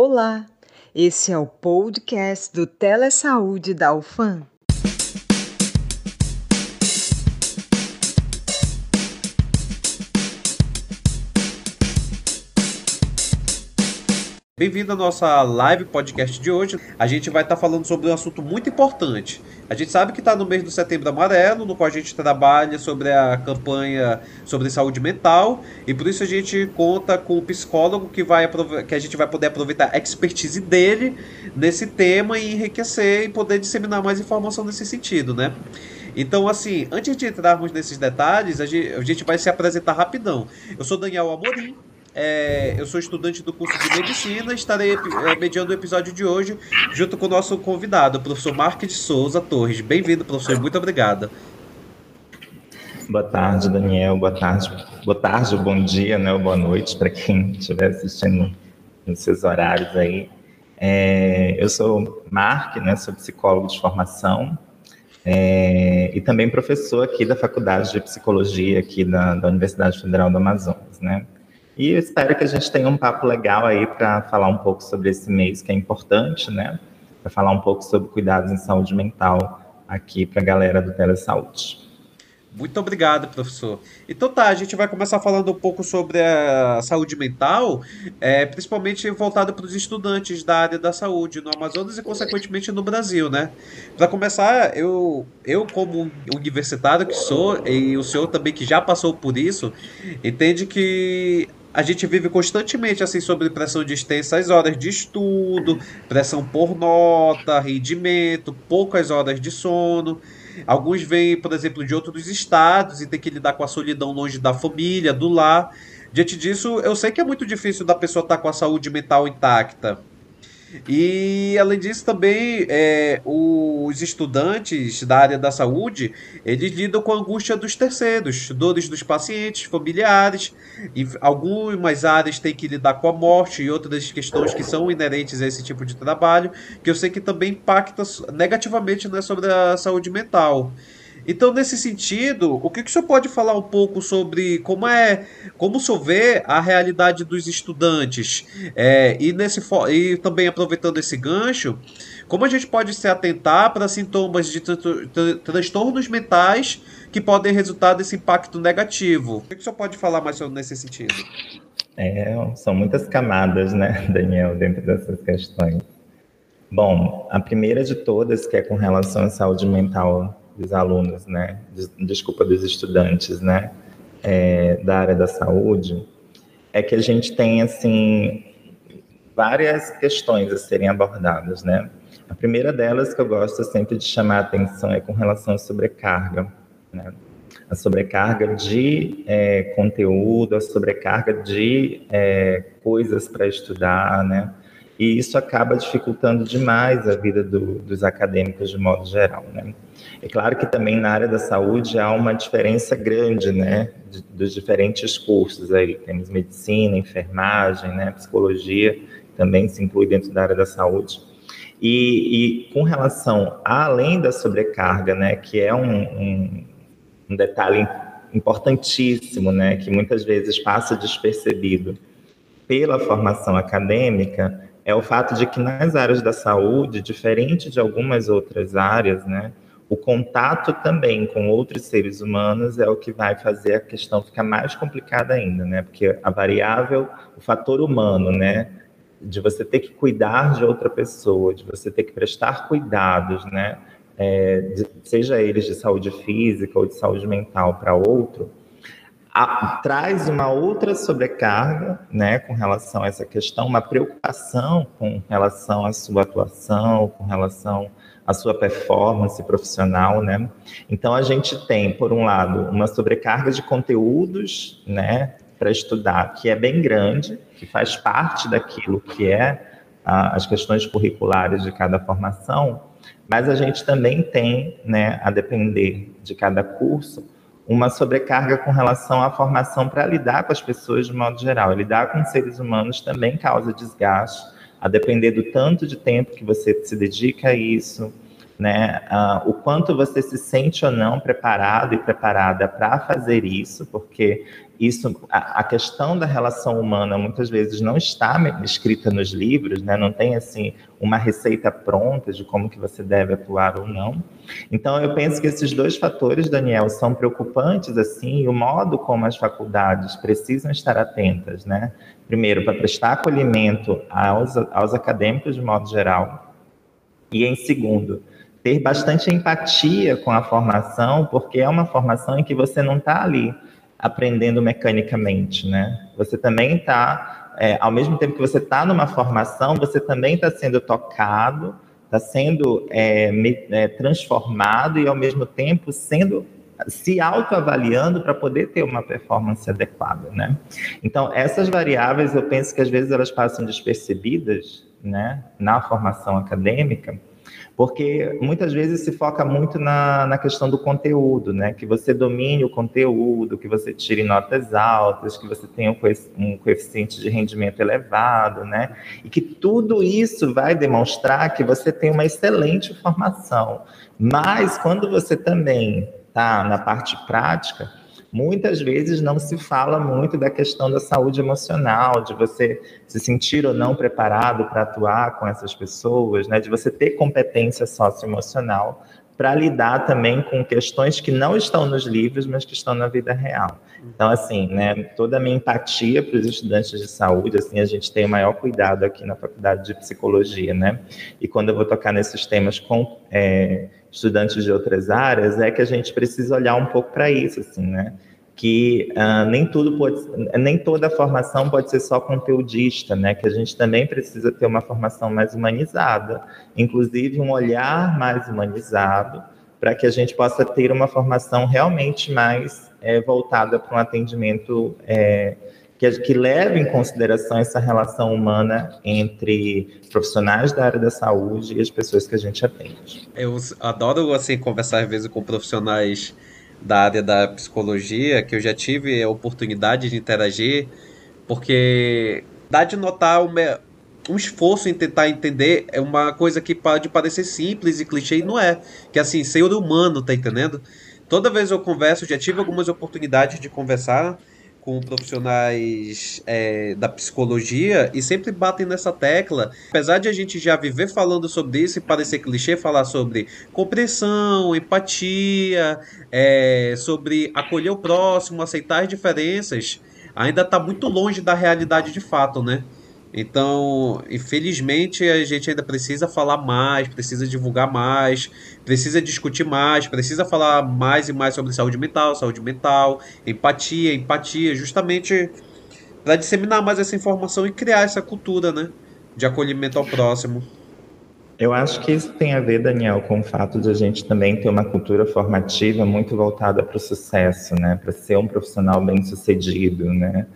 Olá, esse é o podcast do Telesaúde da UFAM. Bem-vindo à nossa live podcast de hoje. A gente vai estar falando sobre um assunto muito importante. A gente sabe que está no mês do setembro amarelo, no qual a gente trabalha sobre a campanha sobre saúde mental, e por isso a gente conta com um psicólogo que, vai, que a gente vai poder aproveitar a expertise dele nesse tema e enriquecer e poder disseminar mais informação nesse sentido, né? Então, assim, antes de entrarmos nesses detalhes, a gente, a gente vai se apresentar rapidão. Eu sou Daniel Amorim, é, eu sou estudante do curso de medicina e estarei é, mediando o episódio de hoje junto com o nosso convidado, o professor Marques de Souza Torres. Bem-vindo, professor, muito obrigado. Boa tarde, Daniel. Boa tarde, boa tarde, bom dia, né? Boa noite para quem estiver assistindo nos seus horários aí. É, eu sou Mark, né? Sou psicólogo de formação é, e também professor aqui da Faculdade de Psicologia aqui da, da Universidade Federal do Amazonas, né? E eu espero que a gente tenha um papo legal aí para falar um pouco sobre esse mês que é importante, né? Para falar um pouco sobre cuidados em saúde mental aqui para a galera do Telesaúde. Muito obrigado, professor. Então tá, a gente vai começar falando um pouco sobre a saúde mental, é, principalmente voltado para os estudantes da área da saúde no Amazonas e, consequentemente, no Brasil, né? Para começar, eu, eu como universitário que sou, e o senhor também que já passou por isso, entende que a gente vive constantemente assim sobre pressão de extensas horas de estudo, pressão por nota, rendimento, poucas horas de sono. Alguns vêm, por exemplo, de outros estados e tem que lidar com a solidão longe da família, do lar. Diante disso, eu sei que é muito difícil da pessoa estar com a saúde mental intacta. E além disso também é, os estudantes da área da saúde eles lidam com a angústia dos terceiros, dores dos pacientes, familiares. E algumas áreas têm que lidar com a morte e outras questões que são inerentes a esse tipo de trabalho, que eu sei que também impacta negativamente né, sobre a saúde mental. Então, nesse sentido, o que, que o senhor pode falar um pouco sobre como é, como o senhor vê a realidade dos estudantes? É, e, nesse, e também aproveitando esse gancho, como a gente pode se atentar para sintomas de transtornos mentais que podem resultar desse impacto negativo? O que, que o senhor pode falar mais sobre nesse sentido? É, são muitas camadas, né, Daniel, dentro dessas questões. Bom, a primeira de todas, que é com relação à saúde mental dos alunos, né, desculpa, dos estudantes, né, é, da área da saúde, é que a gente tem, assim, várias questões a serem abordadas, né. A primeira delas que eu gosto sempre de chamar a atenção é com relação à sobrecarga, né, a sobrecarga de é, conteúdo, a sobrecarga de é, coisas para estudar, né, e isso acaba dificultando demais a vida do, dos acadêmicos de modo geral, né. É claro que também na área da saúde há uma diferença grande, né, dos diferentes cursos aí. Temos medicina, enfermagem, né, psicologia, também se inclui dentro da área da saúde. E, e com relação a, além da sobrecarga, né, que é um, um, um detalhe importantíssimo, né, que muitas vezes passa despercebido pela formação acadêmica, é o fato de que nas áreas da saúde, diferente de algumas outras áreas, né, o contato também com outros seres humanos é o que vai fazer a questão ficar mais complicada ainda, né? Porque a variável, o fator humano, né? De você ter que cuidar de outra pessoa, de você ter que prestar cuidados, né? É, de, seja eles de saúde física ou de saúde mental para outro, a, traz uma outra sobrecarga, né, com relação a essa questão, uma preocupação com relação à sua atuação, com relação a sua performance profissional, né? Então a gente tem, por um lado, uma sobrecarga de conteúdos, né, para estudar, que é bem grande, que faz parte daquilo que é a, as questões curriculares de cada formação, mas a gente também tem, né, a depender de cada curso, uma sobrecarga com relação à formação para lidar com as pessoas de modo geral. Lidar com seres humanos também causa desgaste, a depender do tanto de tempo que você se dedica a isso, né? Uh, o quanto você se sente ou não preparado e preparada para fazer isso, porque isso, a, a, questão da relação humana muitas vezes não está escrita nos livros, né? Não tem assim uma receita pronta de como que você deve atuar ou não. Então eu penso que esses dois fatores, Daniel, são preocupantes assim, e o modo como as faculdades precisam estar atentas, né? Primeiro, para prestar acolhimento aos, aos acadêmicos de modo geral, e em segundo, ter bastante empatia com a formação, porque é uma formação em que você não está ali aprendendo mecanicamente, né? Você também está, é, ao mesmo tempo que você está numa formação, você também está sendo tocado, está sendo é, me, é, transformado e ao mesmo tempo sendo se autoavaliando para poder ter uma performance adequada, né? Então essas variáveis eu penso que às vezes elas passam despercebidas, né, na formação acadêmica porque muitas vezes se foca muito na, na questão do conteúdo, né? Que você domine o conteúdo, que você tire notas altas, que você tenha um coeficiente de rendimento elevado, né? E que tudo isso vai demonstrar que você tem uma excelente formação. Mas quando você também está na parte prática, muitas vezes não se fala muito da questão da saúde emocional, de você se sentir ou não preparado para atuar com essas pessoas, né? de você ter competência socioemocional para lidar também com questões que não estão nos livros, mas que estão na vida real. Então, assim, né, toda a minha empatia para os estudantes de saúde, assim, a gente tem o maior cuidado aqui na faculdade de psicologia, né? E quando eu vou tocar nesses temas com é, estudantes de outras áreas, é que a gente precisa olhar um pouco para isso, assim, né? que uh, nem tudo pode, nem toda formação pode ser só conteudista, né? Que a gente também precisa ter uma formação mais humanizada, inclusive um olhar mais humanizado, para que a gente possa ter uma formação realmente mais é, voltada para um atendimento é, que, que leve em consideração essa relação humana entre profissionais da área da saúde e as pessoas que a gente atende. Eu adoro assim conversar às vezes com profissionais da área da psicologia, que eu já tive a oportunidade de interagir, porque dá de notar uma, um esforço em tentar entender é uma coisa que pode parecer simples e clichê e não é. Que assim, ser humano, tá entendendo? Toda vez eu converso, já tive algumas oportunidades de conversar com profissionais é, da psicologia e sempre batem nessa tecla. Apesar de a gente já viver falando sobre isso e parecer clichê falar sobre compreensão, empatia, é, sobre acolher o próximo, aceitar as diferenças, ainda está muito longe da realidade de fato, né? Então, infelizmente, a gente ainda precisa falar mais, precisa divulgar mais, precisa discutir mais, precisa falar mais e mais sobre saúde mental, saúde mental, empatia, empatia, justamente para disseminar mais essa informação e criar essa cultura, né, de acolhimento ao próximo. Eu acho que isso tem a ver, Daniel, com o fato de a gente também ter uma cultura formativa muito voltada para o sucesso, né, para ser um profissional bem-sucedido, né?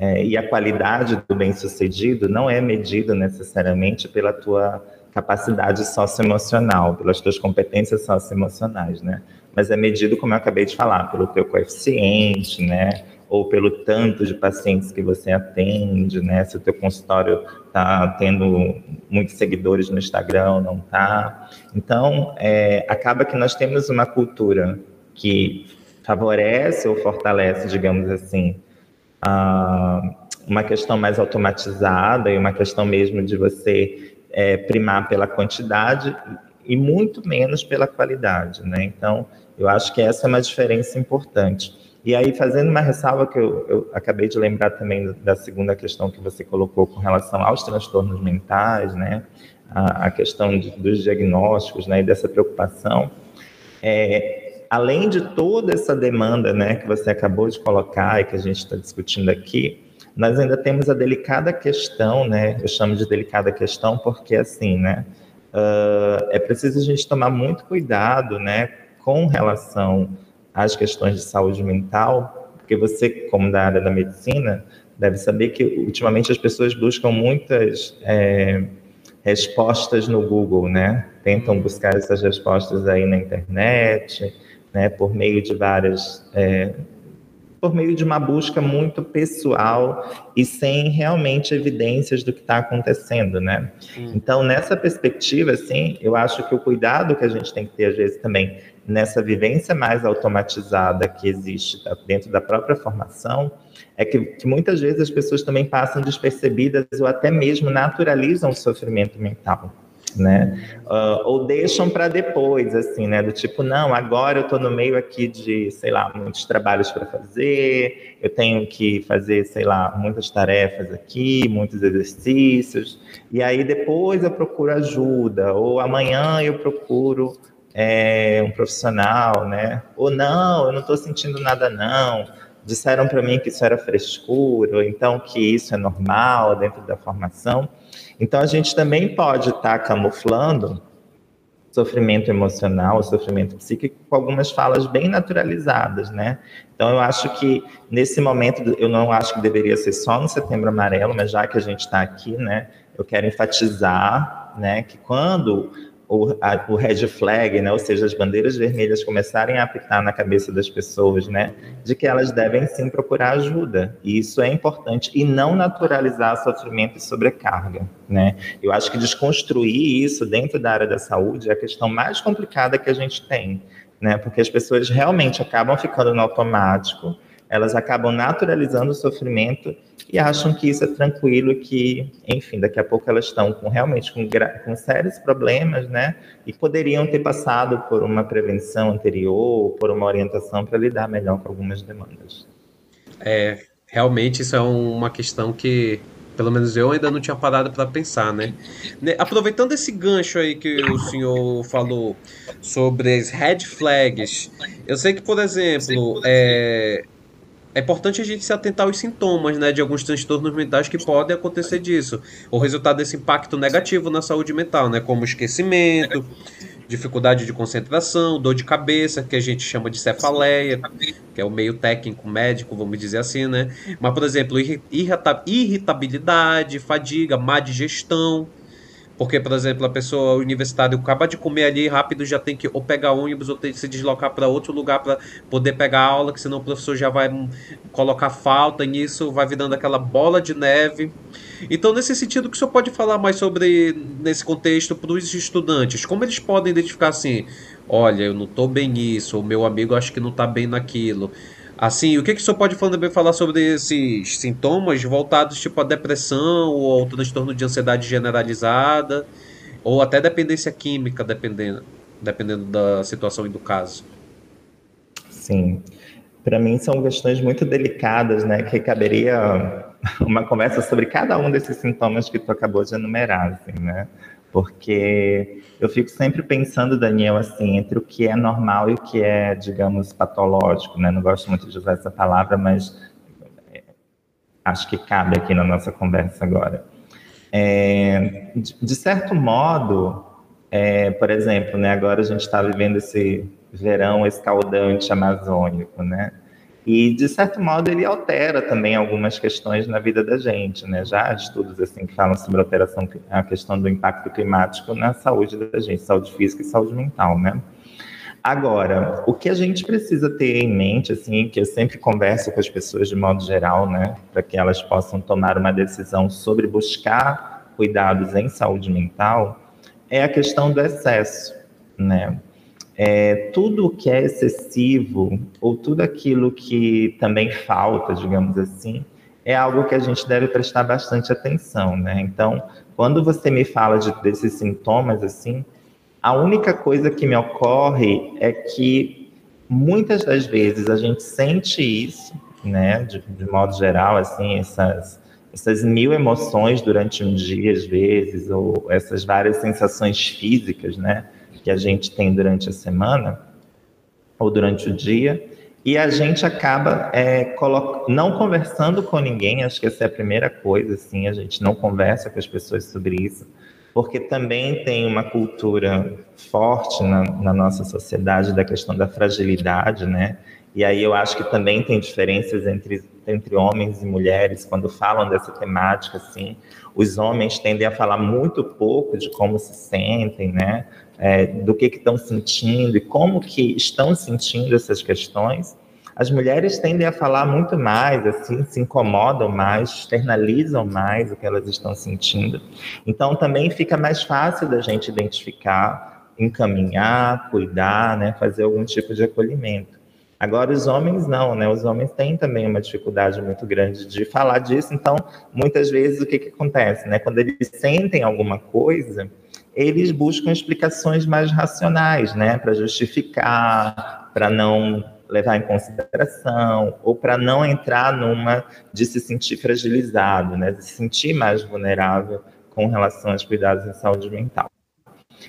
É, e a qualidade do bem-sucedido não é medida necessariamente pela tua capacidade socioemocional, pelas tuas competências socioemocionais, né? Mas é medido, como eu acabei de falar, pelo teu coeficiente, né? Ou pelo tanto de pacientes que você atende, né? Se o teu consultório está tendo muitos seguidores no Instagram não está. Então, é, acaba que nós temos uma cultura que favorece ou fortalece, digamos assim, uma questão mais automatizada e uma questão mesmo de você é, primar pela quantidade e muito menos pela qualidade, né? Então, eu acho que essa é uma diferença importante. E aí, fazendo uma ressalva que eu, eu, acabei de lembrar também da segunda questão que você colocou com relação aos transtornos mentais, né? A, a questão de, dos diagnósticos, né? E dessa preocupação. É, além de toda essa demanda né, que você acabou de colocar e que a gente está discutindo aqui, nós ainda temos a delicada questão, né? Eu chamo de delicada questão porque, assim, né? Uh, é preciso a gente tomar muito cuidado, né? Com relação às questões de saúde mental, porque você, como da área da medicina, deve saber que ultimamente as pessoas buscam muitas é, respostas no Google, né? Tentam buscar essas respostas aí na internet, né, por meio de várias é, por meio de uma busca muito pessoal e sem realmente evidências do que está acontecendo, né? Hum. Então, nessa perspectiva, assim, eu acho que o cuidado que a gente tem que ter, às vezes, também nessa vivência mais automatizada que existe dentro da própria formação, é que, que muitas vezes as pessoas também passam despercebidas ou até mesmo naturalizam o sofrimento mental né? Uh, ou deixam para depois, assim, né? Do tipo, não, agora eu estou no meio aqui de, sei lá, muitos trabalhos para fazer, eu tenho que fazer, sei lá, muitas tarefas aqui, muitos exercícios, e aí depois eu procuro ajuda, ou amanhã eu procuro é, um profissional, né? Ou não, eu não estou sentindo nada, não. Disseram para mim que isso era frescura, ou então que isso é normal dentro da formação. Então, a gente também pode estar tá camuflando sofrimento emocional, sofrimento psíquico, com algumas falas bem naturalizadas, né? Então, eu acho que nesse momento, eu não acho que deveria ser só no Setembro Amarelo, mas já que a gente está aqui, né, eu quero enfatizar, né, que quando o, a, o red flag, né, ou seja, as bandeiras vermelhas começarem a apitar na cabeça das pessoas, né, de que elas devem sim procurar ajuda. E isso é importante e não naturalizar sofrimento e sobrecarga, né? Eu acho que desconstruir isso dentro da área da saúde é a questão mais complicada que a gente tem, né? Porque as pessoas realmente acabam ficando no automático elas acabam naturalizando o sofrimento e acham que isso é tranquilo, que, enfim, daqui a pouco elas estão com, realmente com, com sérios problemas, né? E poderiam ter passado por uma prevenção anterior, por uma orientação para lidar melhor com algumas demandas. É, realmente isso é uma questão que pelo menos eu ainda não tinha parado para pensar, né? né? Aproveitando esse gancho aí que o senhor falou sobre as red flags, eu sei que, por exemplo, é, é importante a gente se atentar aos sintomas né, de alguns transtornos mentais que podem acontecer disso. O resultado desse impacto negativo na saúde mental, né, como esquecimento, dificuldade de concentração, dor de cabeça, que a gente chama de cefaleia, que é o meio técnico médico, vamos dizer assim, né? Mas, por exemplo, irritabilidade, fadiga, má digestão, porque, por exemplo, a pessoa universitária acaba de comer ali rápido já tem que ou pegar ônibus ou tem que se deslocar para outro lugar para poder pegar aula, que senão o professor já vai colocar falta nisso vai virando aquela bola de neve. Então, nesse sentido, que o senhor pode falar mais sobre, nesse contexto, para os estudantes? Como eles podem identificar assim, olha, eu não estou bem nisso, o meu amigo acho que não está bem naquilo. Assim, o que, que o senhor pode também falar sobre esses sintomas voltados tipo a depressão ou ao transtorno de ansiedade generalizada ou até dependência química, dependendo, dependendo da situação e do caso? Sim. Para mim são questões muito delicadas, né, que caberia uma conversa sobre cada um desses sintomas que tu acabou de enumerar, assim, né? Porque eu fico sempre pensando, Daniel, assim, entre o que é normal e o que é, digamos, patológico, né? Não gosto muito de usar essa palavra, mas é, acho que cabe aqui na nossa conversa agora. É, de, certo modo, é, por exemplo, né, agora a gente está vivendo esse verão escaldante amazônico, né? E, de certo modo, ele altera também algumas questões na vida da gente, né? Já há estudos assim que falam sobre alteração, a questão do impacto climático na saúde da gente, saúde física e saúde mental, né? Agora, o que a gente precisa ter em mente, assim, que eu sempre converso com as pessoas de modo geral, né, para que elas possam tomar uma decisão sobre buscar cuidados em saúde mental, é a questão do excesso, né? É, tudo que é excessivo ou tudo aquilo que também falta, digamos assim, é algo que a gente deve prestar bastante atenção, né? Então, quando você me fala de, desses sintomas assim, a única coisa que me ocorre é que muitas das vezes a gente sente isso, né? De, de modo geral, assim, essas essas mil emoções durante um dia, às vezes, ou essas várias sensações físicas, né? Que a gente tem durante a semana ou durante o dia, e a gente acaba é, não conversando com ninguém, acho que essa é a primeira coisa, assim, a gente não conversa com as pessoas sobre isso, porque também tem uma cultura forte na, na nossa sociedade da questão da fragilidade, né? E aí eu acho que também tem diferenças entre, entre homens e mulheres quando falam dessa temática, assim. Os homens tendem a falar muito pouco de como se sentem, né? é, do que estão sentindo e como que estão sentindo essas questões. as mulheres tendem a falar muito mais, assim, se incomodam mais, externalizam mais o que elas estão sentindo. Então, também fica mais fácil da gente identificar, encaminhar, cuidar, né, fazer algum tipo de acolhimento. Agora, os homens não, né? Os homens têm também uma dificuldade muito grande de falar disso. Então, muitas vezes, o que, que acontece, né? Quando eles sentem alguma coisa, eles buscam explicações mais racionais, né? Para justificar, para não levar em consideração, ou para não entrar numa de se sentir fragilizado, né? De se sentir mais vulnerável com relação aos cuidados em saúde mental.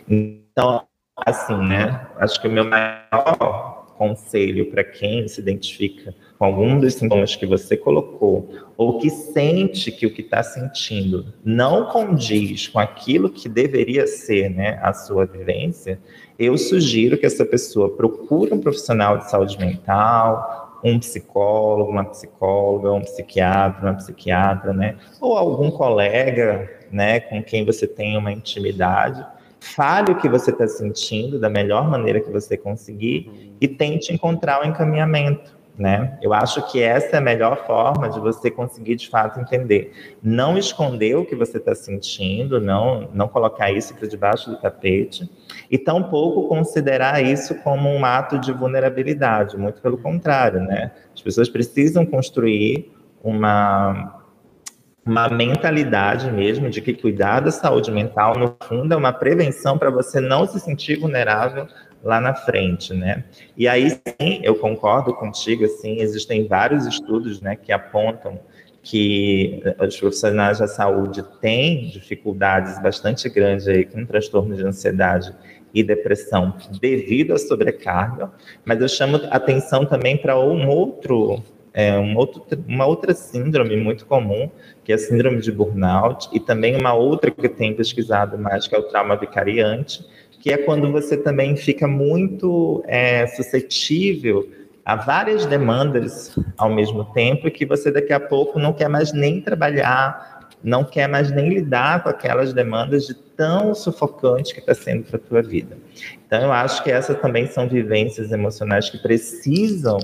Então, assim, né? Acho que o meu maior conselho para quem se identifica com algum dos sintomas que você colocou, ou que sente que o que está sentindo não condiz com aquilo que deveria ser né, a sua vivência, eu sugiro que essa pessoa procure um profissional de saúde mental, um psicólogo, uma psicóloga, um psiquiatra, uma psiquiatra, né? Ou algum colega, né, com quem você tem uma intimidade Fale o que você está sentindo da melhor maneira que você conseguir e tente encontrar o um encaminhamento. Né? Eu acho que essa é a melhor forma de você conseguir de fato entender. Não esconder o que você está sentindo, não, não colocar isso para debaixo do tapete, e tampouco considerar isso como um ato de vulnerabilidade, muito pelo contrário, né? As pessoas precisam construir uma, uma mentalidade mesmo de que cuidar da saúde mental, no fundo, é uma prevenção para você não se sentir vulnerável lá na frente, né? E aí sim, eu concordo contigo, assim, existem vários estudos, né, que apontam que os profissionais da saúde têm dificuldades bastante grandes aí com transtornos de ansiedade e depressão devido à sobrecarga, mas eu chamo atenção também para um outro é, um outro, uma outra síndrome muito comum, que é a síndrome de burnout, e também uma outra que eu tenho pesquisado mais, que é o trauma vicariante, que é quando você também fica muito é, suscetível a várias demandas ao mesmo tempo e que você daqui a pouco não quer mais nem trabalhar, não quer mais nem lidar com aquelas demandas de tão sufocante que está sendo para a tua vida. Então, eu acho que essas também são vivências emocionais que precisam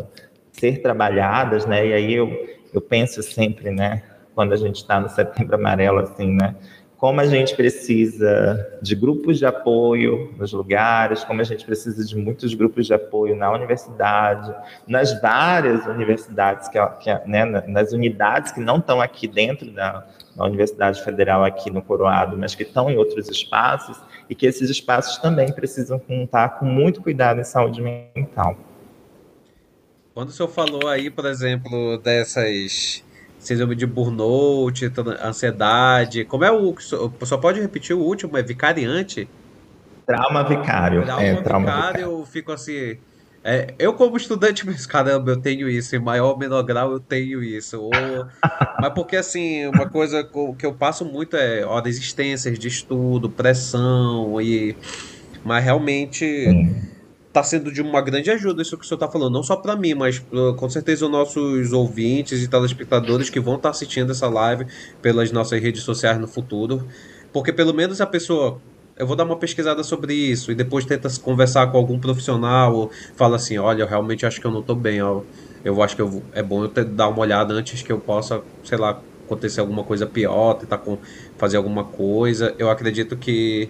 ser trabalhadas, né? E aí eu, eu penso sempre, né? Quando a gente está no Setembro Amarelo, assim, né? Como a gente precisa de grupos de apoio nos lugares, como a gente precisa de muitos grupos de apoio na universidade, nas várias universidades, que, que né, nas unidades que não estão aqui dentro da, da Universidade Federal, aqui no Coroado, mas que estão em outros espaços, e que esses espaços também precisam contar com muito cuidado em saúde mental. Quando o senhor falou aí, por exemplo, dessas síndrome de burnout, ansiedade, como é o. Só pode repetir o último? É vicariante? Trauma vicário. Trauma, é, trauma vicário, eu fico assim. É, eu, como estudante, mas caramba, eu tenho isso, em maior ou menor grau eu tenho isso. Ou, mas porque, assim, uma coisa que eu passo muito é horas extensas de estudo, pressão, e. Mas realmente. Hum está sendo de uma grande ajuda isso que o senhor está falando, não só para mim, mas pra, com certeza os nossos ouvintes e telespectadores que vão estar tá assistindo essa live pelas nossas redes sociais no futuro, porque pelo menos a pessoa eu vou dar uma pesquisada sobre isso e depois tenta conversar com algum profissional ou fala assim, olha, eu realmente acho que eu não estou bem, ó, eu acho que eu, é bom eu ter, dar uma olhada antes que eu possa, sei lá, acontecer alguma coisa pior, tentar com, fazer alguma coisa. Eu acredito que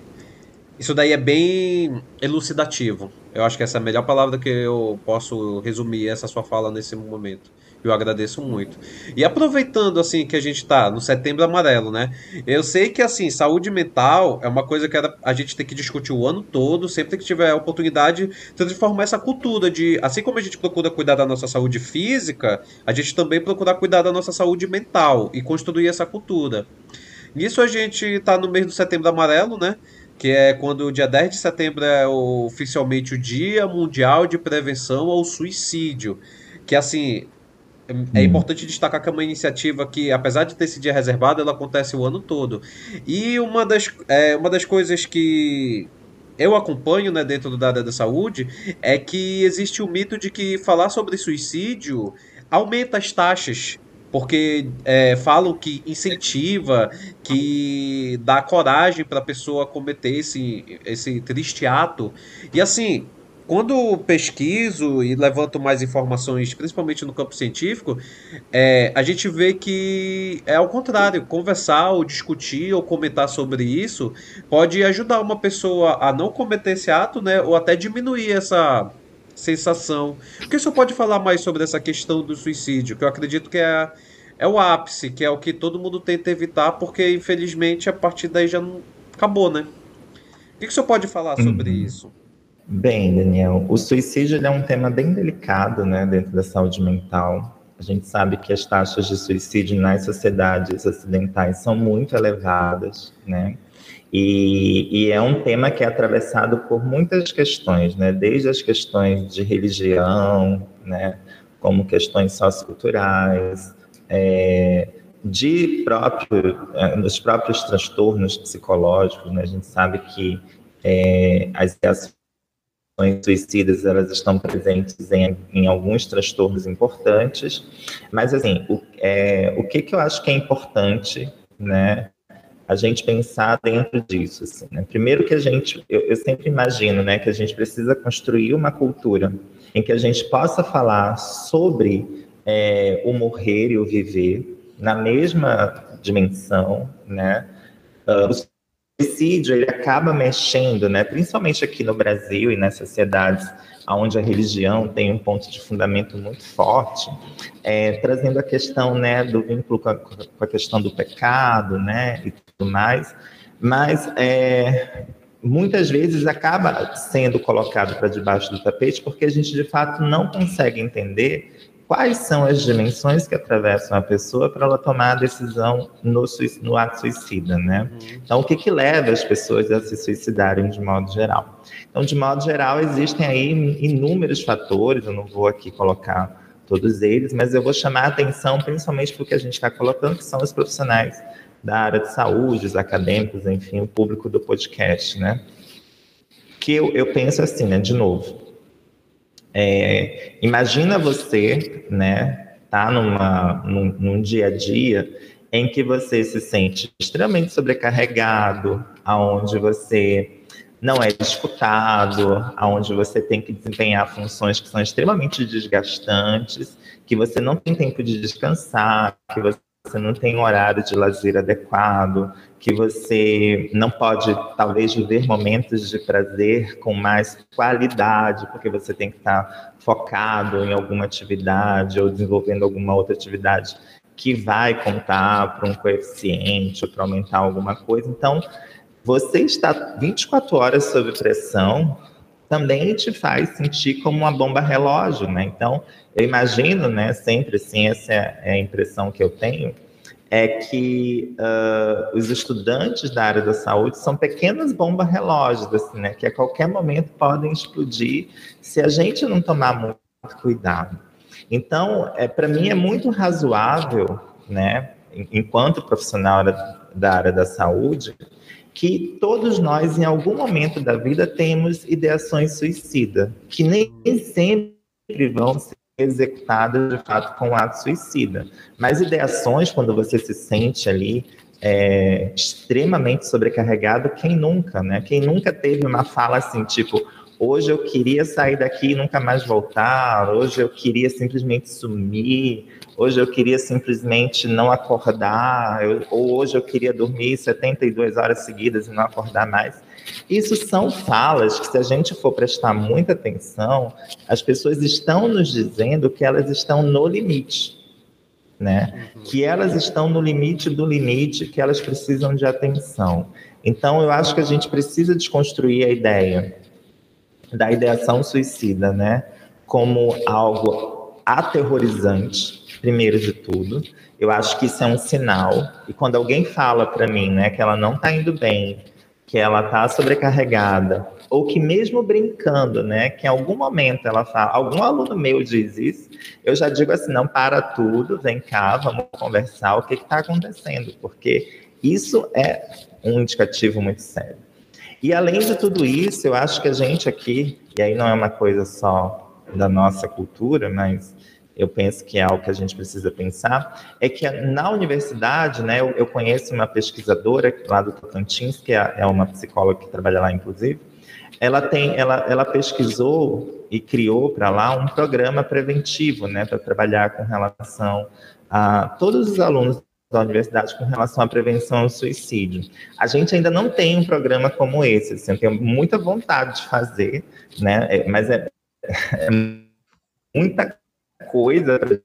isso daí é bem elucidativo. Eu acho que essa é a melhor palavra que eu posso resumir essa sua fala nesse momento. Eu agradeço muito. E aproveitando assim que a gente está no Setembro Amarelo, né? Eu sei que assim, saúde mental é uma coisa que a gente tem que discutir o ano todo, sempre que tiver a oportunidade de transformar essa cultura de, assim como a gente procura cuidar da nossa saúde física, a gente também procura cuidar da nossa saúde mental e construir essa cultura. Nisso a gente está no mês do Setembro Amarelo, né? Que é quando o dia 10 de setembro é oficialmente o Dia Mundial de Prevenção ao Suicídio. Que assim, é hum. importante destacar que é uma iniciativa que, apesar de ter esse dia reservado, ela acontece o ano todo. E uma das, é, uma das coisas que eu acompanho né, dentro da área da saúde é que existe o mito de que falar sobre suicídio aumenta as taxas porque é, falam que incentiva, que dá coragem para a pessoa cometer esse, esse triste ato. E assim, quando pesquiso e levanto mais informações, principalmente no campo científico, é, a gente vê que é ao contrário, conversar ou discutir ou comentar sobre isso pode ajudar uma pessoa a não cometer esse ato, né, ou até diminuir essa sensação. O que você pode falar mais sobre essa questão do suicídio, que eu acredito que é, é o ápice, que é o que todo mundo tenta evitar, porque infelizmente a partir daí já não acabou, né? O que, que você pode falar sobre uhum. isso? Bem, Daniel, o suicídio é um tema bem delicado né, dentro da saúde mental. A gente sabe que as taxas de suicídio nas sociedades ocidentais são muito elevadas, né? E, e, é um tema que é atravessado por muitas questões, né? Desde as questões de religião, né? Como questões socioculturais, é, de próprio, é, dos próprios transtornos psicológicos, né? A gente sabe que é, as suicidas elas estão presentes em, em alguns transtornos importantes, mas assim, o, é, o que, que eu acho que é importante, né, a gente pensar dentro disso, assim, né? Primeiro que a gente, eu, eu sempre imagino, né, que a gente precisa construir uma cultura em que a gente possa falar sobre é, o morrer e o viver na mesma dimensão, né, uh, suicídio ele acaba mexendo, né, principalmente aqui no Brasil e nas sociedades onde a religião tem um ponto de fundamento muito forte, é, trazendo a questão né, do vínculo com a, com a, questão do pecado né, e tudo mais, mas é, muitas vezes acaba sendo colocado para debaixo do tapete porque a gente de fato não consegue entender quais são as dimensões que atravessam a pessoa para ela tomar a decisão no, no ato suicida, né? Uhum. Então, o que, que leva as pessoas a se suicidarem de modo geral? Então, de modo geral, existem aí inúmeros fatores, eu não vou aqui colocar todos eles, mas eu vou chamar a atenção principalmente para o que a gente está colocando, que são os profissionais da área de saúde, os acadêmicos, enfim, o público do podcast, né? Que eu, eu penso assim, né, de novo, é, imagina você, né, tá numa, num, num dia a dia em que você se sente extremamente sobrecarregado, aonde você não é escutado, aonde você tem que desempenhar funções que são extremamente desgastantes, que você não tem tempo de descansar, que você não tem um horário de lazer adequado, que você não pode, talvez, viver momentos de prazer com mais qualidade, porque você tem que estar focado em alguma atividade ou desenvolvendo alguma outra atividade que vai contar para um coeficiente ou para aumentar alguma coisa. Então, você está 24 horas sob pressão também te faz sentir como uma bomba relógio, né? Então, eu imagino, né, sempre assim, essa é a impressão que eu tenho, é que uh, os estudantes da área da saúde são pequenas bombas relógios, assim, né, que a qualquer momento podem explodir se a gente não tomar muito cuidado. Então, é, para mim é muito razoável, né, enquanto profissional da área da saúde, que todos nós, em algum momento da vida, temos ideações suicidas, que nem sempre vão ser executadas de fato com ato suicida. Mas ideações, quando você se sente ali é, extremamente sobrecarregado, quem nunca, né? Quem nunca teve uma fala assim, tipo, hoje eu queria sair daqui e nunca mais voltar, hoje eu queria simplesmente sumir, hoje eu queria simplesmente não acordar, eu, ou hoje eu queria dormir 72 horas seguidas e não acordar mais. Isso são falas que, se a gente for prestar muita atenção, as pessoas estão nos dizendo que elas estão no limite. Né? Que elas estão no limite do limite, que elas precisam de atenção. Então, eu acho que a gente precisa desconstruir a ideia da ideação suicida, né? Como algo aterrorizante, primeiro de tudo. Eu acho que isso é um sinal. E quando alguém fala para mim, né, que ela não está indo bem, que ela está sobrecarregada, ou que mesmo brincando, né, que em algum momento ela fala, algum aluno meu diz isso, eu já digo assim, não para tudo, vem cá, vamos conversar, o que está acontecendo, porque isso é um indicativo muito sério. E além de tudo isso, eu acho que a gente aqui, e aí não é uma coisa só da nossa cultura, mas eu penso que é algo que a gente precisa pensar, é que na universidade, né, eu, eu conheço uma pesquisadora lá do Tocantins, que é, é uma psicóloga que trabalha lá, inclusive, ela tem, ela, ela pesquisou e criou para lá um programa preventivo, né, para trabalhar com relação a todos os alunos da universidade com relação à prevenção ao suicídio. A gente ainda não tem um programa como esse, assim, eu tenho muita vontade de fazer, né, é, mas é, é muita coisa para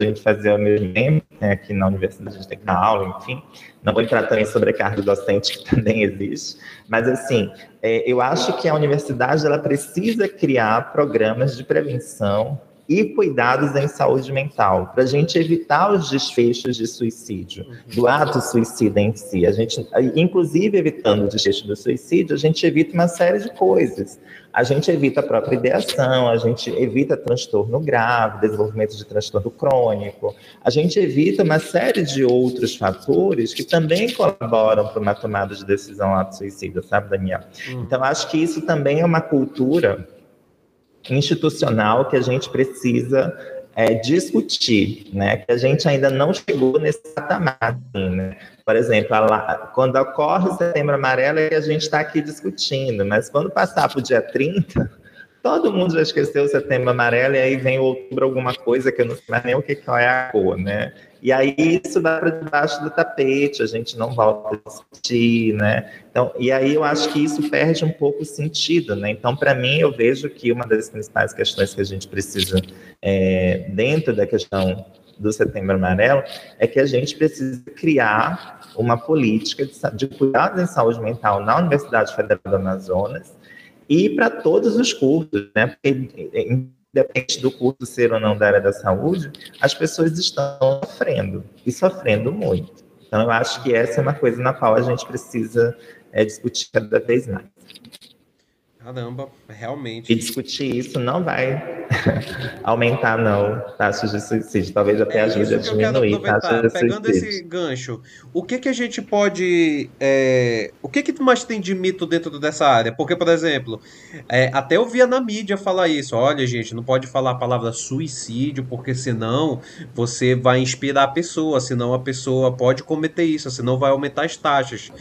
a gente fazer ao mesmo tempo, né, aqui na universidade a gente tem que dar aula, enfim, não vou entrar também sobre a carga docente, que também existe, mas assim, é, eu acho que a universidade ela precisa criar programas de prevenção e cuidados em saúde mental, para a gente evitar os desfechos de suicídio, do ato suicida em si. A gente, inclusive, evitando o desfecho do suicídio, a gente evita uma série de coisas. A gente evita a própria ideação, a gente evita transtorno grave, desenvolvimento de transtorno crônico, a gente evita uma série de outros fatores que também colaboram para uma tomada de decisão auto-suicida, sabe, Daniel? Hum. Então, acho que isso também é uma cultura institucional que a gente precisa é, discutir, né? Que a gente ainda não chegou nesse patamar, assim, né? Por exemplo, quando ocorre o Setembro Amarelo é que a gente está aqui discutindo, mas quando passar para o dia 30, todo mundo já esqueceu o Setembro Amarelo e aí vem outubro alguma coisa que eu não sei nem o que é a cor, né? E aí isso vai para debaixo do tapete, a gente não volta a discutir, né? Então, e aí eu acho que isso perde um pouco o sentido, né? Então, para mim, eu vejo que uma das principais questões que a gente precisa, é, dentro da questão do Setembro Amarelo, é que a gente precisa criar uma política de, de cuidados em saúde mental na Universidade Federal do Amazonas e para todos os cursos, né? Porque, independente do curso ser ou não da área da saúde, as pessoas estão sofrendo, e sofrendo muito. Então, eu acho que essa é uma coisa na qual a gente precisa é, discutir cada vez mais. Caramba, realmente. E discutir isso não vai aumentar, não, taxas de suicídio. Talvez até é ajude a diminuir taxas de Pegando suicídio. esse gancho, o que que a gente pode... É, o que que mais tem de mito dentro dessa área? Porque, por exemplo, é, até eu via na mídia falar isso. Olha, gente, não pode falar a palavra suicídio, porque senão você vai inspirar a pessoa, senão a pessoa pode cometer isso, senão vai aumentar as taxas.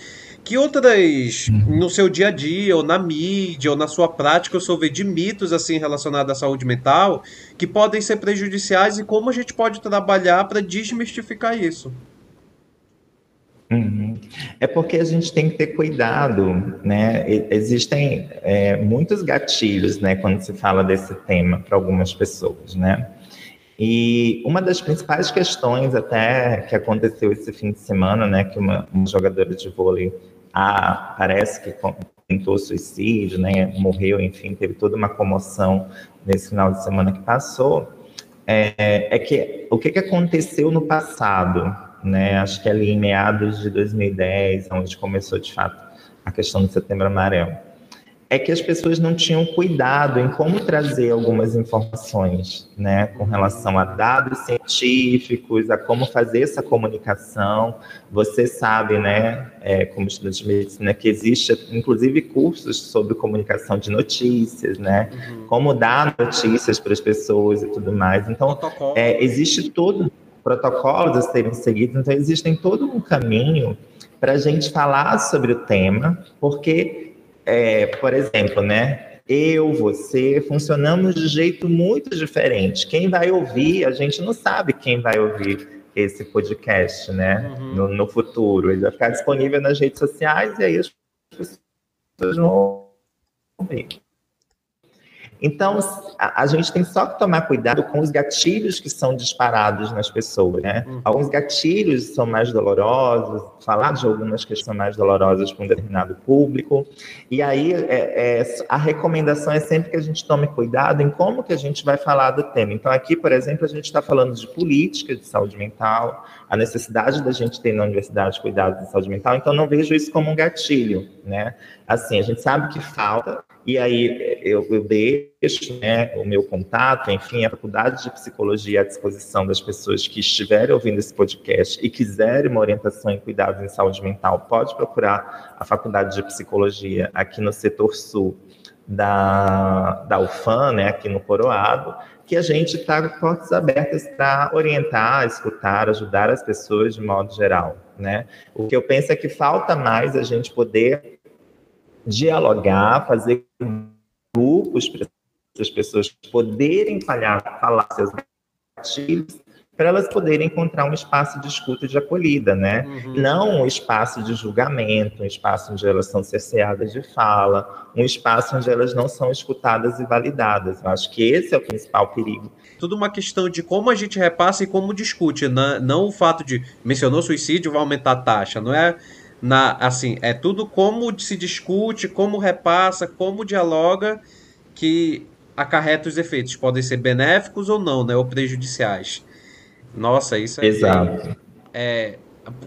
Que outras, uhum. no seu dia a dia, ou na mídia, ou na sua prática, eu sou ver de mitos assim relacionados à saúde mental que podem ser prejudiciais e como a gente pode trabalhar para desmistificar isso? Uhum. É porque a gente tem que ter cuidado, né? Existem é, muitos gatilhos, né, quando se fala desse tema para algumas pessoas, né? E uma das principais questões até que aconteceu esse fim de semana, né, que uma, uma jogadora de vôlei a, parece que tentou suicídio, né, morreu, enfim, teve toda uma comoção nesse final de semana que passou, é, é que o que, que aconteceu no passado, né, acho que ali em meados de 2010, onde começou de fato a questão do Setembro Amarelo, é que as pessoas não tinham cuidado em como trazer algumas informações, né, com relação a dados científicos, a como fazer essa comunicação. Você sabe, né, é, como estudante de medicina, que existe, inclusive, cursos sobre comunicação de notícias, né, uhum. como dar notícias para as pessoas e tudo mais. Então, é, existe todo protocolos a serem seguidos, então existem todo um caminho para a gente falar sobre o tema, porque é, por exemplo, né? Eu, você, funcionamos de jeito muito diferente. Quem vai ouvir, a gente não sabe quem vai ouvir esse podcast, né? Uhum. No, no, futuro. Ele vai ficar disponível nas redes sociais e aí as pessoas vão ouvir. Então, a, a, gente tem só que tomar cuidado com os gatilhos que são disparados nas pessoas, né? Uhum. Alguns gatilhos são mais dolorosos, falar de algumas questões são mais dolorosas para um determinado público. E aí, é, é, a recomendação é sempre que a gente tome cuidado em como que a gente vai falar do tema. Então, aqui, por exemplo, a gente está falando de política de saúde mental, a necessidade da gente ter na universidade cuidados de saúde mental, então não vejo isso como um gatilho, né? Assim, a gente sabe que falta, e aí eu, eu deixo né, o meu contato, enfim, a Faculdade de Psicologia à disposição das pessoas que estiverem ouvindo esse podcast e quiserem uma orientação em cuidados em saúde mental, pode procurar a Faculdade de Psicologia aqui no setor sul da, da UFAM, né, aqui no Coroado, que a gente está com portas abertas para orientar, escutar, ajudar as pessoas de modo geral. Né? O que eu penso é que falta mais a gente poder dialogar, fazer grupos para as pessoas poderem falar, falar seus gatilhos para elas poderem encontrar um espaço de escuta e de acolhida, né? Uhum. Não um espaço de julgamento, um espaço onde elas são cerceadas de fala, um espaço onde elas não são escutadas e validadas. Eu acho que esse é o principal perigo. Tudo uma questão de como a gente repassa e como discute, né? não o fato de mencionou suicídio vai aumentar a taxa, não é na assim, é tudo como se discute, como repassa, como dialoga que acarreta os efeitos, podem ser benéficos ou não, né, ou prejudiciais. Nossa, isso é. Exato. É,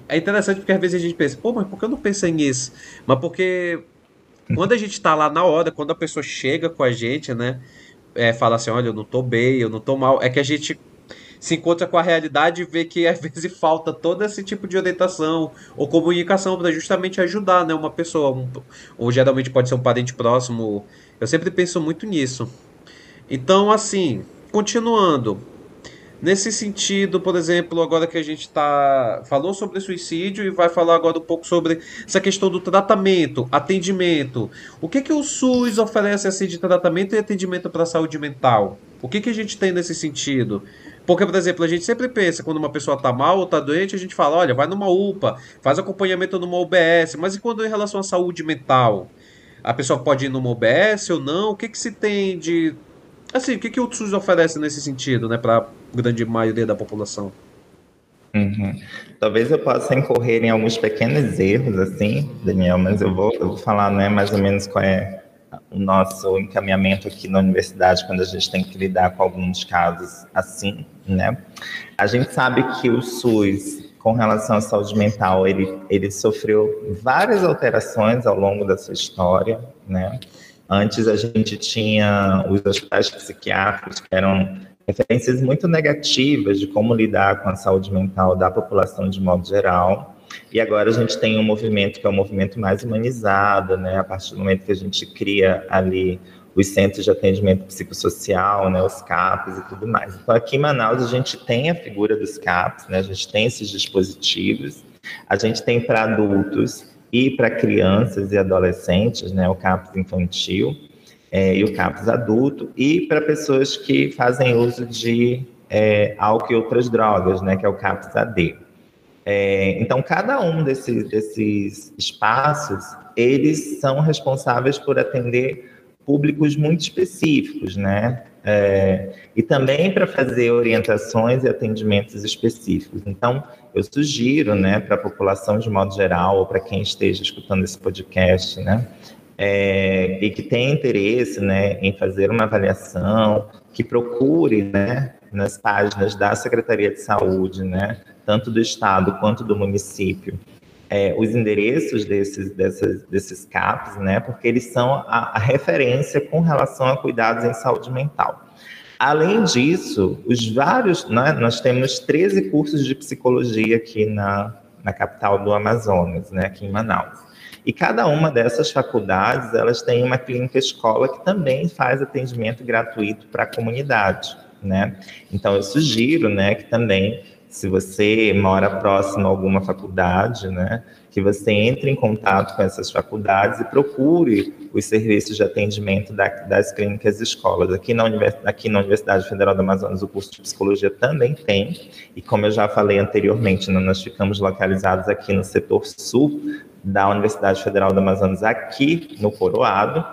é interessante porque às vezes a gente pensa, pô, mas por que eu não pensei nisso? Mas porque quando a gente tá lá na hora, quando a pessoa chega com a gente, né? É, fala assim, olha, eu não tô bem, eu não tô mal, é que a gente se encontra com a realidade e vê que às vezes falta todo esse tipo de orientação ou comunicação para justamente ajudar né, uma pessoa, um, ou geralmente pode ser um parente próximo. Eu sempre penso muito nisso. Então, assim, continuando, Nesse sentido, por exemplo, agora que a gente tá falou sobre suicídio e vai falar agora um pouco sobre essa questão do tratamento, atendimento. O que que o SUS oferece assim de tratamento e atendimento para a saúde mental? O que que a gente tem nesse sentido? Porque, por exemplo, a gente sempre pensa, quando uma pessoa está mal ou está doente, a gente fala, olha, vai numa UPA, faz acompanhamento numa UBS, mas e quando em relação à saúde mental? A pessoa pode ir numa UBS ou não? O que que se tem de Assim, o que, que o SUS oferece nesse sentido, né, para a grande maioria da população? Uhum. Talvez eu possa incorrer em alguns pequenos erros, assim, Daniel, mas eu vou, eu vou falar, né, mais ou menos qual é o nosso encaminhamento aqui na universidade quando a gente tem que lidar com alguns casos assim, né? A gente sabe que o SUS, com relação à saúde mental, ele, ele sofreu várias alterações ao longo da sua história, né? Antes a gente tinha os hospitais psiquiátricos, que eram referências muito negativas de como lidar com a saúde mental da população de modo geral. E agora a gente tem um movimento que é um movimento mais humanizado, né? A partir do momento que a gente cria ali os centros de atendimento psicossocial, né, os CAPs e tudo mais. Então, aqui em Manaus, a gente tem a figura dos CAPs, né, a gente tem esses dispositivos, a gente tem para adultos e para crianças e adolescentes, né, o CAPS infantil é, e o CAPS adulto, e para pessoas que fazem uso de é, álcool e outras drogas, né, que é o CAPS AD. É, então, cada um desses, espaços, eles são responsáveis por atender públicos muito específicos, né? É, e também para fazer orientações e atendimentos específicos. Então, eu sugiro, né, para a população de modo geral, ou para quem esteja escutando esse podcast, né, é, e que tem interesse, né, em fazer uma avaliação, que procure, né, nas páginas da Secretaria de Saúde, né, tanto do Estado quanto do município, é, os endereços desses, dessas, desses CAPs, né, porque eles são a, a referência com relação a cuidados em saúde mental. Além disso, os vários, né, nós temos 13 cursos de psicologia aqui na, na capital do Amazonas, né, aqui em Manaus. E cada uma dessas faculdades, elas têm uma clínica escola que também faz atendimento gratuito para a comunidade, né? Então eu sugiro, né, que também se você mora próximo a alguma faculdade, né, que você entre em contato com essas faculdades e procure os serviços de atendimento da, das clínicas escolas. Aqui na, aqui na Universidade Federal do Amazonas, o curso de psicologia também tem, e como eu já falei anteriormente, né, nós ficamos localizados aqui no setor sul da Universidade Federal do Amazonas, aqui no Coroado,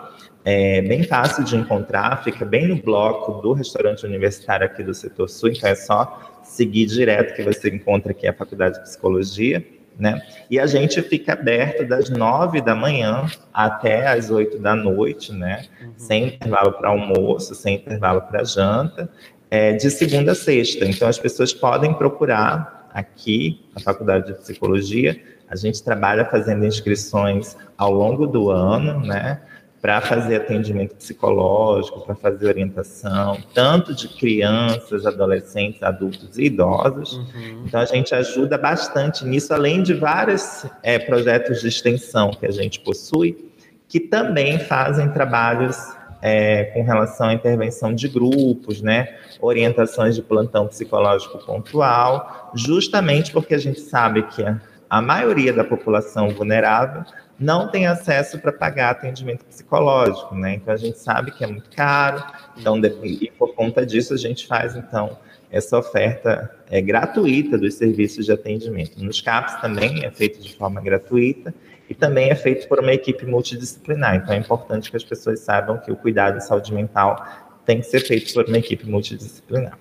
é bem fácil de encontrar, fica bem no bloco do restaurante universitário aqui do setor sul, então é só seguir direto que você encontra aqui a Faculdade de Psicologia, né? E a gente fica aberto das nove da manhã até as oito da noite, né? Uhum. Sem intervalo para almoço, sem intervalo para janta, é, de segunda a sexta. Então as pessoas podem procurar aqui a Faculdade de Psicologia. A gente trabalha fazendo inscrições ao longo do ano, né? Para fazer atendimento psicológico, para fazer orientação, tanto de crianças, adolescentes, adultos e idosos. Uhum. Então, a gente ajuda bastante nisso, além de vários é, projetos de extensão que a gente possui, que também fazem trabalhos é, com relação à intervenção de grupos, né, orientações de plantão psicológico pontual, justamente porque a gente sabe que a, a maioria da população vulnerável não tem acesso para pagar atendimento psicológico, né? Então a gente sabe que é muito caro, então e por conta disso a gente faz então essa oferta é gratuita dos serviços de atendimento. Nos CAPs também é feito de forma gratuita e também é feito por uma equipe multidisciplinar. Então é importante que as pessoas saibam que o cuidado de saúde mental tem que ser feito por uma equipe multidisciplinar.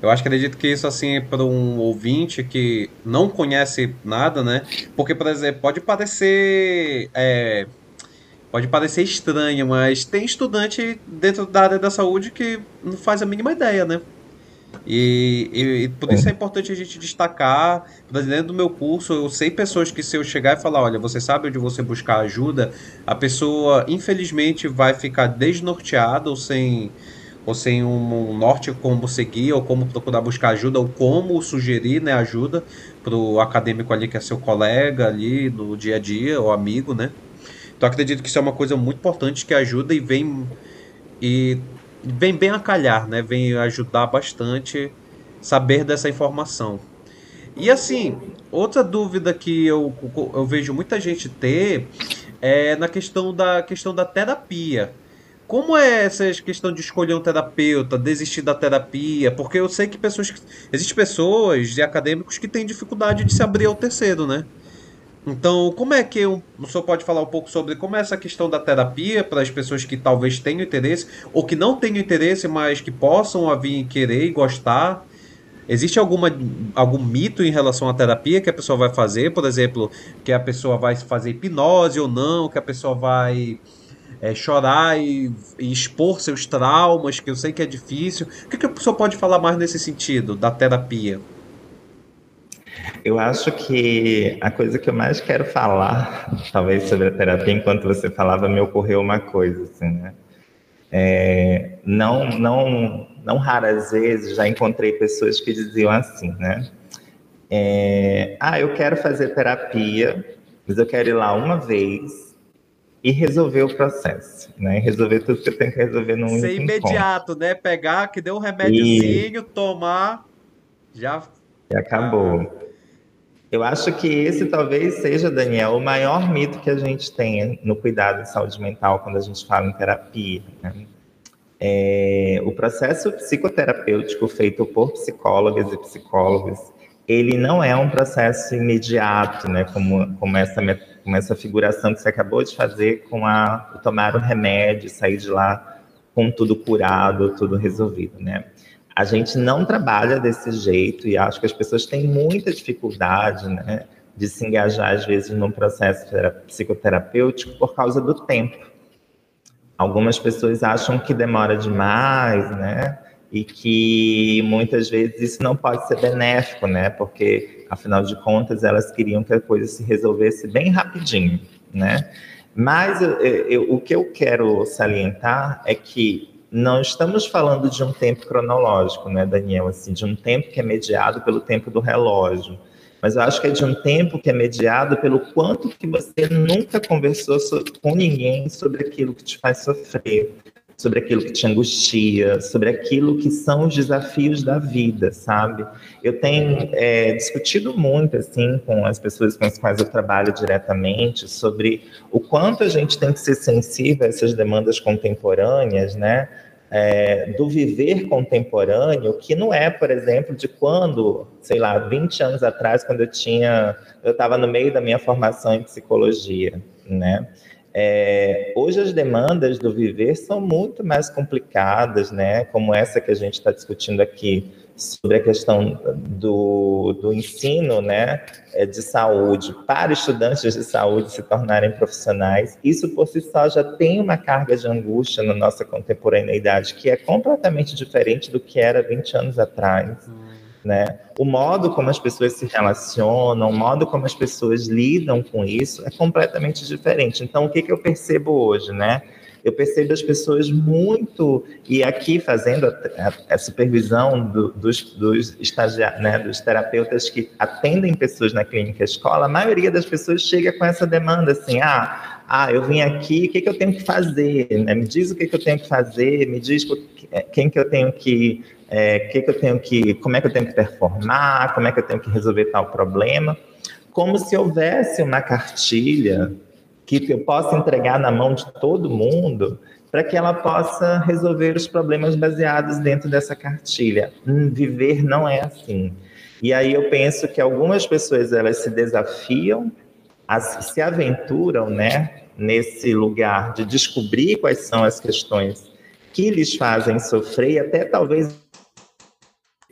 Eu acho que acredito que isso, assim, para um ouvinte que não conhece nada, né? Porque, por exemplo, pode parecer. É, pode parecer estranho, mas tem estudante dentro da área da saúde que não faz a mínima ideia, né? E, e, e, por isso é importante a gente destacar. Dentro do meu curso, eu sei pessoas que, se eu chegar e falar, olha, você sabe onde você buscar ajuda, a pessoa, infelizmente, vai ficar desnorteada ou sem ou sem um, norte como seguir, ou como procurar buscar ajuda, ou como sugerir né, ajuda para o acadêmico ali que é seu colega ali no dia a dia, ou amigo, né? Então acredito que isso é uma coisa muito importante que ajuda e vem e vem bem a calhar, né? Vem ajudar bastante saber dessa informação. E assim, outra dúvida que eu, eu vejo muita gente ter é na questão da questão da terapia. Como é essa questão de escolher um terapeuta, desistir da terapia? Porque eu sei que pessoas. Existem pessoas e acadêmicos que têm dificuldade de se abrir ao terceiro, né? Então, como é que o senhor pode falar um pouco sobre como é essa questão da terapia para as pessoas que talvez tenham interesse, ou que não tenham interesse, mas que possam vir querer e gostar? Existe alguma, algum mito em relação à terapia que a pessoa vai fazer? Por exemplo, que a pessoa vai fazer hipnose ou não, que a pessoa vai é, chorar e, e, expor seus traumas, que eu sei que é difícil. O que, que a pessoa pode falar mais nesse sentido, da terapia? Eu acho que a coisa que eu mais quero falar, talvez sobre a terapia, enquanto você falava, me ocorreu uma coisa, assim, né? É, não, não, não raras vezes já encontrei pessoas que diziam assim, né? É, ah, eu quero fazer terapia, mas eu quero ir lá uma vez e resolver o processo, né? Resolver tudo que eu tenho que resolver no Ser imediato, encontro. né? Pegar, que deu um remédiozinho, e... tomar, já... E acabou. Eu acho que esse talvez seja, Daniel, o maior mito que a gente tem no cuidado de saúde mental quando a gente fala em terapia. Né? É, o processo psicoterapêutico feito por psicólogas e psicólogos, ele não é um processo imediato, né? Como, como essa como essa figuração que você acabou de fazer com a tomar o remédio, sair de lá com tudo curado, tudo resolvido, né? A gente não trabalha desse jeito e acho que as pessoas têm muita dificuldade, né, de se engajar às vezes num processo psicoterapêutico por causa do tempo. Algumas pessoas acham que demora demais, né? E que muitas vezes isso não pode ser benéfico, né? Porque afinal de contas, elas queriam que a coisa se resolvesse bem rapidinho, né? Mas eu, eu, o que eu quero salientar é que não estamos falando de um tempo cronológico, né, Daniel? Assim, de um tempo que é mediado pelo tempo do relógio. Mas eu acho que é de um tempo que é mediado pelo quanto que você nunca conversou com ninguém sobre aquilo que te faz sofrer, sobre aquilo que te angustia, sobre aquilo que são os desafios da vida, sabe? Eu tenho é, discutido muito, assim, com as pessoas com as quais eu trabalho diretamente, sobre o quanto a gente tem que ser sensível a essas demandas contemporâneas, né? É, do viver contemporâneo, que não é, por exemplo, de quando, sei lá, 20 anos atrás, quando eu tinha, eu estava no meio da minha formação em psicologia, né? É, hoje as demandas do viver são muito mais complicadas, né? Como essa que a gente está discutindo aqui sobre a questão do, do ensino, né, é, de saúde para estudantes de saúde se tornarem profissionais. Isso por si só já tem uma carga de angústia na nossa contemporaneidade que é completamente diferente do que era 20 anos atrás. Hum né? O modo como as pessoas se relacionam, o modo como as pessoas lidam com isso é completamente diferente. Então, o que, que eu percebo hoje, né? Eu percebo as pessoas muito, e aqui fazendo a, a, supervisão do, dos, dos estagiários, né, dos terapeutas que atendem pessoas na clínica escola, a maioria das pessoas chega com essa demanda assim, ah, ah, eu vim aqui, o que, que eu tenho que fazer? Me diz o que, que eu tenho que fazer, me diz quem que eu tenho que é, que, que eu tenho que, como é que eu tenho que performar, como é que eu tenho que resolver tal problema, como se houvesse uma cartilha que eu possa entregar na mão de todo mundo para que ela possa resolver os problemas baseados dentro dessa cartilha. Hum, viver não é assim. E aí eu penso que algumas pessoas elas se desafiam, se aventuram, né, nesse lugar de descobrir quais são as questões que lhes fazem sofrer e até talvez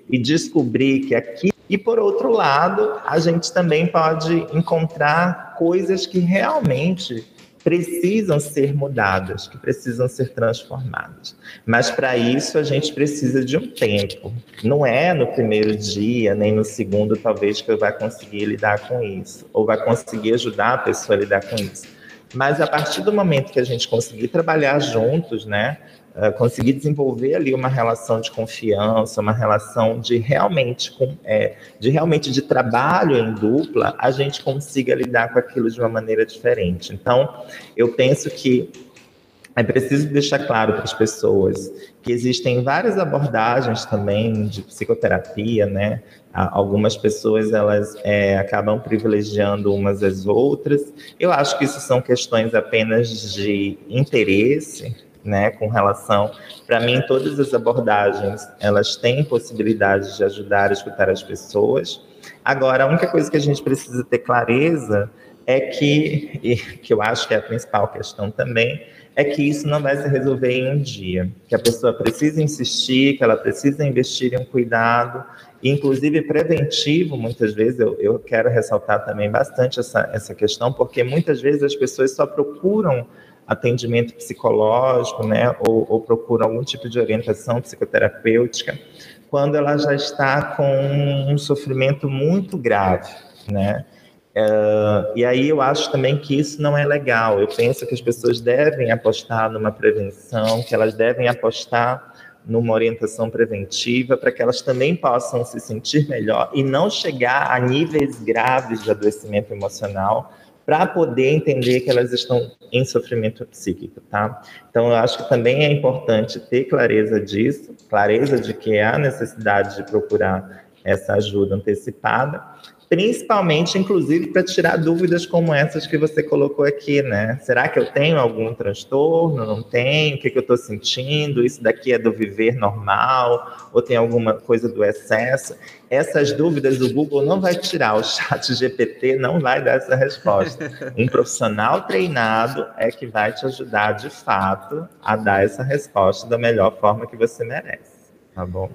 e descobrir que aqui e por outro lado, a gente também pode encontrar coisas que realmente precisam ser mudadas, que precisam ser transformadas. Mas para isso a gente precisa de um tempo. Não é no primeiro dia, nem no segundo, talvez, que eu vai conseguir lidar com isso, ou vai conseguir ajudar a pessoa a lidar com isso. Mas a partir do momento que a gente conseguir trabalhar juntos, né, uh, conseguir desenvolver ali uma relação de confiança, uma relação de realmente, com, é, de realmente de trabalho em dupla, a gente consiga lidar com aquilo de uma maneira diferente. Então, eu penso que é preciso deixar claro para as pessoas que existem várias abordagens também de psicoterapia, né? Algumas pessoas elas é, acabam privilegiando umas às outras. Eu acho que isso são questões apenas de interesse, né, com relação, para mim, todas as abordagens, elas têm possibilidade de ajudar a escutar as pessoas. Agora, a única coisa que a gente precisa ter clareza é que, que eu acho que é a principal questão também, é que isso não vai se resolver em um dia, que a pessoa precisa insistir, que ela precisa investir em um cuidado, inclusive preventivo, muitas vezes, eu, eu quero ressaltar também bastante essa, essa questão, porque muitas vezes as pessoas só procuram atendimento psicológico, né, ou, ou procura algum tipo de orientação psicoterapêutica, quando ela já está com um sofrimento muito grave, né? Uh, e aí eu acho também que isso não é legal. Eu penso que as pessoas devem apostar numa prevenção, que elas devem apostar numa orientação preventiva para que elas também possam se sentir melhor e não chegar a níveis graves de adoecimento emocional, para poder entender que elas estão em sofrimento psíquico, tá? Então, eu acho que também é importante ter clareza disso, clareza de que há necessidade de procurar essa ajuda antecipada, principalmente, inclusive, para tirar dúvidas como essas que você colocou aqui, né? Será que eu tenho algum transtorno? Não tenho? O que, que eu estou sentindo? Isso daqui é do viver normal? Ou tem alguma coisa do excesso? Essas dúvidas o Google não vai tirar, o chat GPT não vai dar essa resposta. Um profissional treinado é que vai te ajudar, de fato, a dar essa resposta da melhor forma que você merece, tá bom?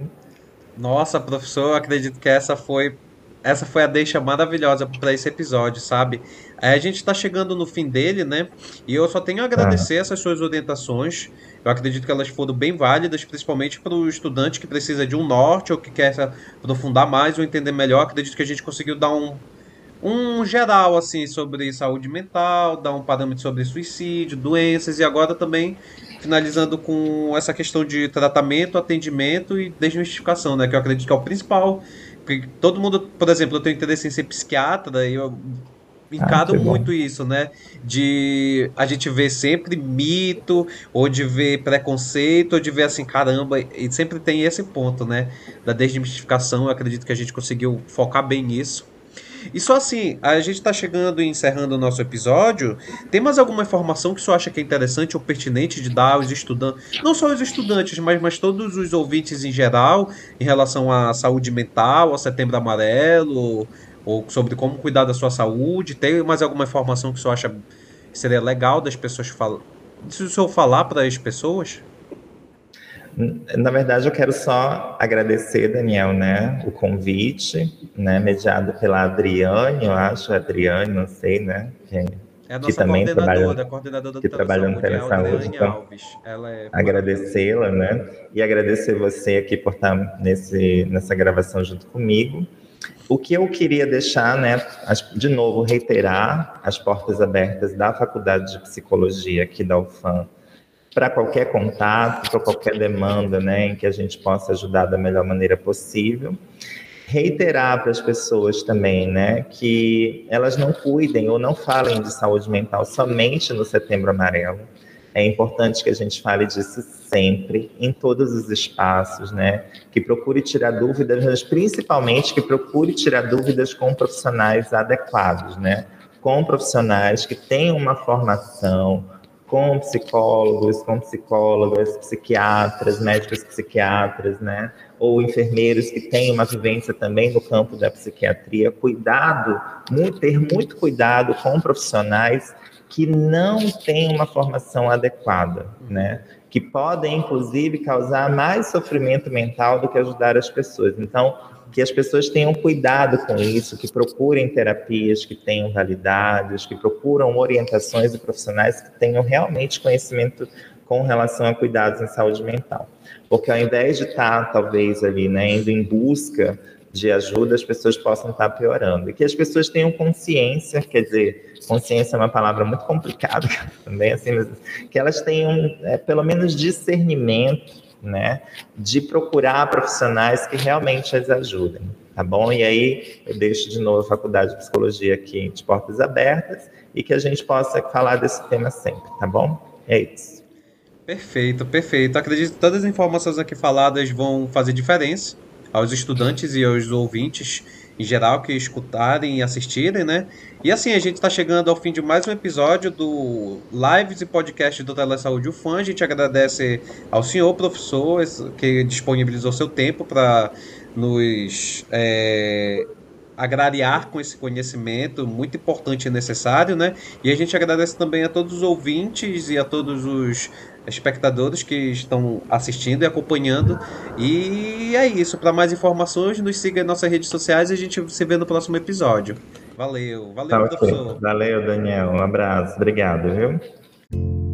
Nossa, professor, acredito que essa foi essa foi a deixa maravilhosa para esse episódio, sabe? a gente está chegando no fim dele, né? E eu só tenho a agradecer ah. essas suas orientações. Eu acredito que elas foram bem válidas, principalmente para o estudante que precisa de um norte ou que quer se aprofundar mais ou entender melhor. Acredito que a gente conseguiu dar um, um geral assim sobre saúde mental, dar um parâmetro sobre suicídio, doenças e agora também finalizando com essa questão de tratamento, atendimento e desmistificação, né? Que eu acredito que é o principal porque todo mundo, por exemplo, eu tenho interesse em ser psiquiatra e eu encado ah, muito isso, né? De a gente ver sempre mito, ou de ver preconceito, ou de ver assim, caramba, e sempre tem esse ponto, né? Da desmistificação, eu acredito que a gente conseguiu focar bem nisso. E só assim, a gente está chegando e encerrando o nosso episódio. Tem mais alguma informação que você acha que é interessante ou pertinente de dar aos estudantes? Não só os estudantes, mas, mas todos os ouvintes em geral, em relação à saúde mental, ao setembro amarelo, ou sobre como cuidar da sua saúde? Tem mais alguma informação que você acha que seria legal das pessoas falar? Se o senhor falar para as pessoas? Na verdade, eu quero só agradecer, Daniel, né, o convite, né, mediado pela Adriane, eu acho, Adriane, não sei, né, que, é a nossa que também trabalha, coordenadora que trabalha no Telesaúde, então, é agradecê-la, né, e agradecer você aqui por estar nesse, nessa gravação junto comigo. O que eu queria deixar, né, de novo, reiterar as portas abertas da Faculdade de Psicologia aqui da UFAM, para qualquer contato, para qualquer demanda, né, em que a gente possa ajudar da melhor maneira possível. Reiterar para as pessoas também, né, que elas não cuidem ou não falem de saúde mental somente no Setembro Amarelo. É importante que a gente fale disso sempre, em todos os espaços, né? Que procure tirar dúvidas, mas principalmente que procure tirar dúvidas com profissionais adequados, né? com profissionais que tenham uma formação, com psicólogos, com psicólogas, psiquiatras, médicos psiquiatras, né? Ou enfermeiros que têm uma vivência também no campo da psiquiatria. Cuidado, muito, ter muito cuidado com profissionais que não têm uma formação adequada, né? Que podem, inclusive, causar mais sofrimento mental do que ajudar as pessoas. Então, que as pessoas tenham cuidado com isso, que procurem terapias que tenham validades, que procuram orientações de profissionais que tenham realmente conhecimento com relação a cuidados em saúde mental. Porque ao invés de estar, talvez, ali, né, indo em busca de ajuda, as pessoas possam estar piorando. E que as pessoas tenham consciência, quer dizer, consciência é uma palavra muito complicada também, assim, que elas tenham, é, pelo menos, discernimento né, de procurar profissionais que realmente as ajudem, tá bom? E aí eu deixo de novo a Faculdade de Psicologia aqui de portas abertas e que a gente possa falar desse tema sempre, tá bom? É isso. Perfeito, perfeito. Acredito que todas as informações aqui faladas vão fazer diferença aos estudantes e aos ouvintes em geral que escutarem e assistirem, né? E assim, a gente está chegando ao fim de mais um episódio do Lives e Podcast do Telesaúde UFAM. A gente agradece ao senhor professor que disponibilizou seu tempo para nos é, agrariar com esse conhecimento muito importante e necessário, né? E a gente agradece também a todos os ouvintes e a todos os espectadores que estão assistindo e acompanhando. E é isso. Para mais informações, nos siga em nossas redes sociais e a gente se vê no próximo episódio. Valeu, valeu, tá, professor. Valeu, Daniel. Um abraço. Obrigado, viu?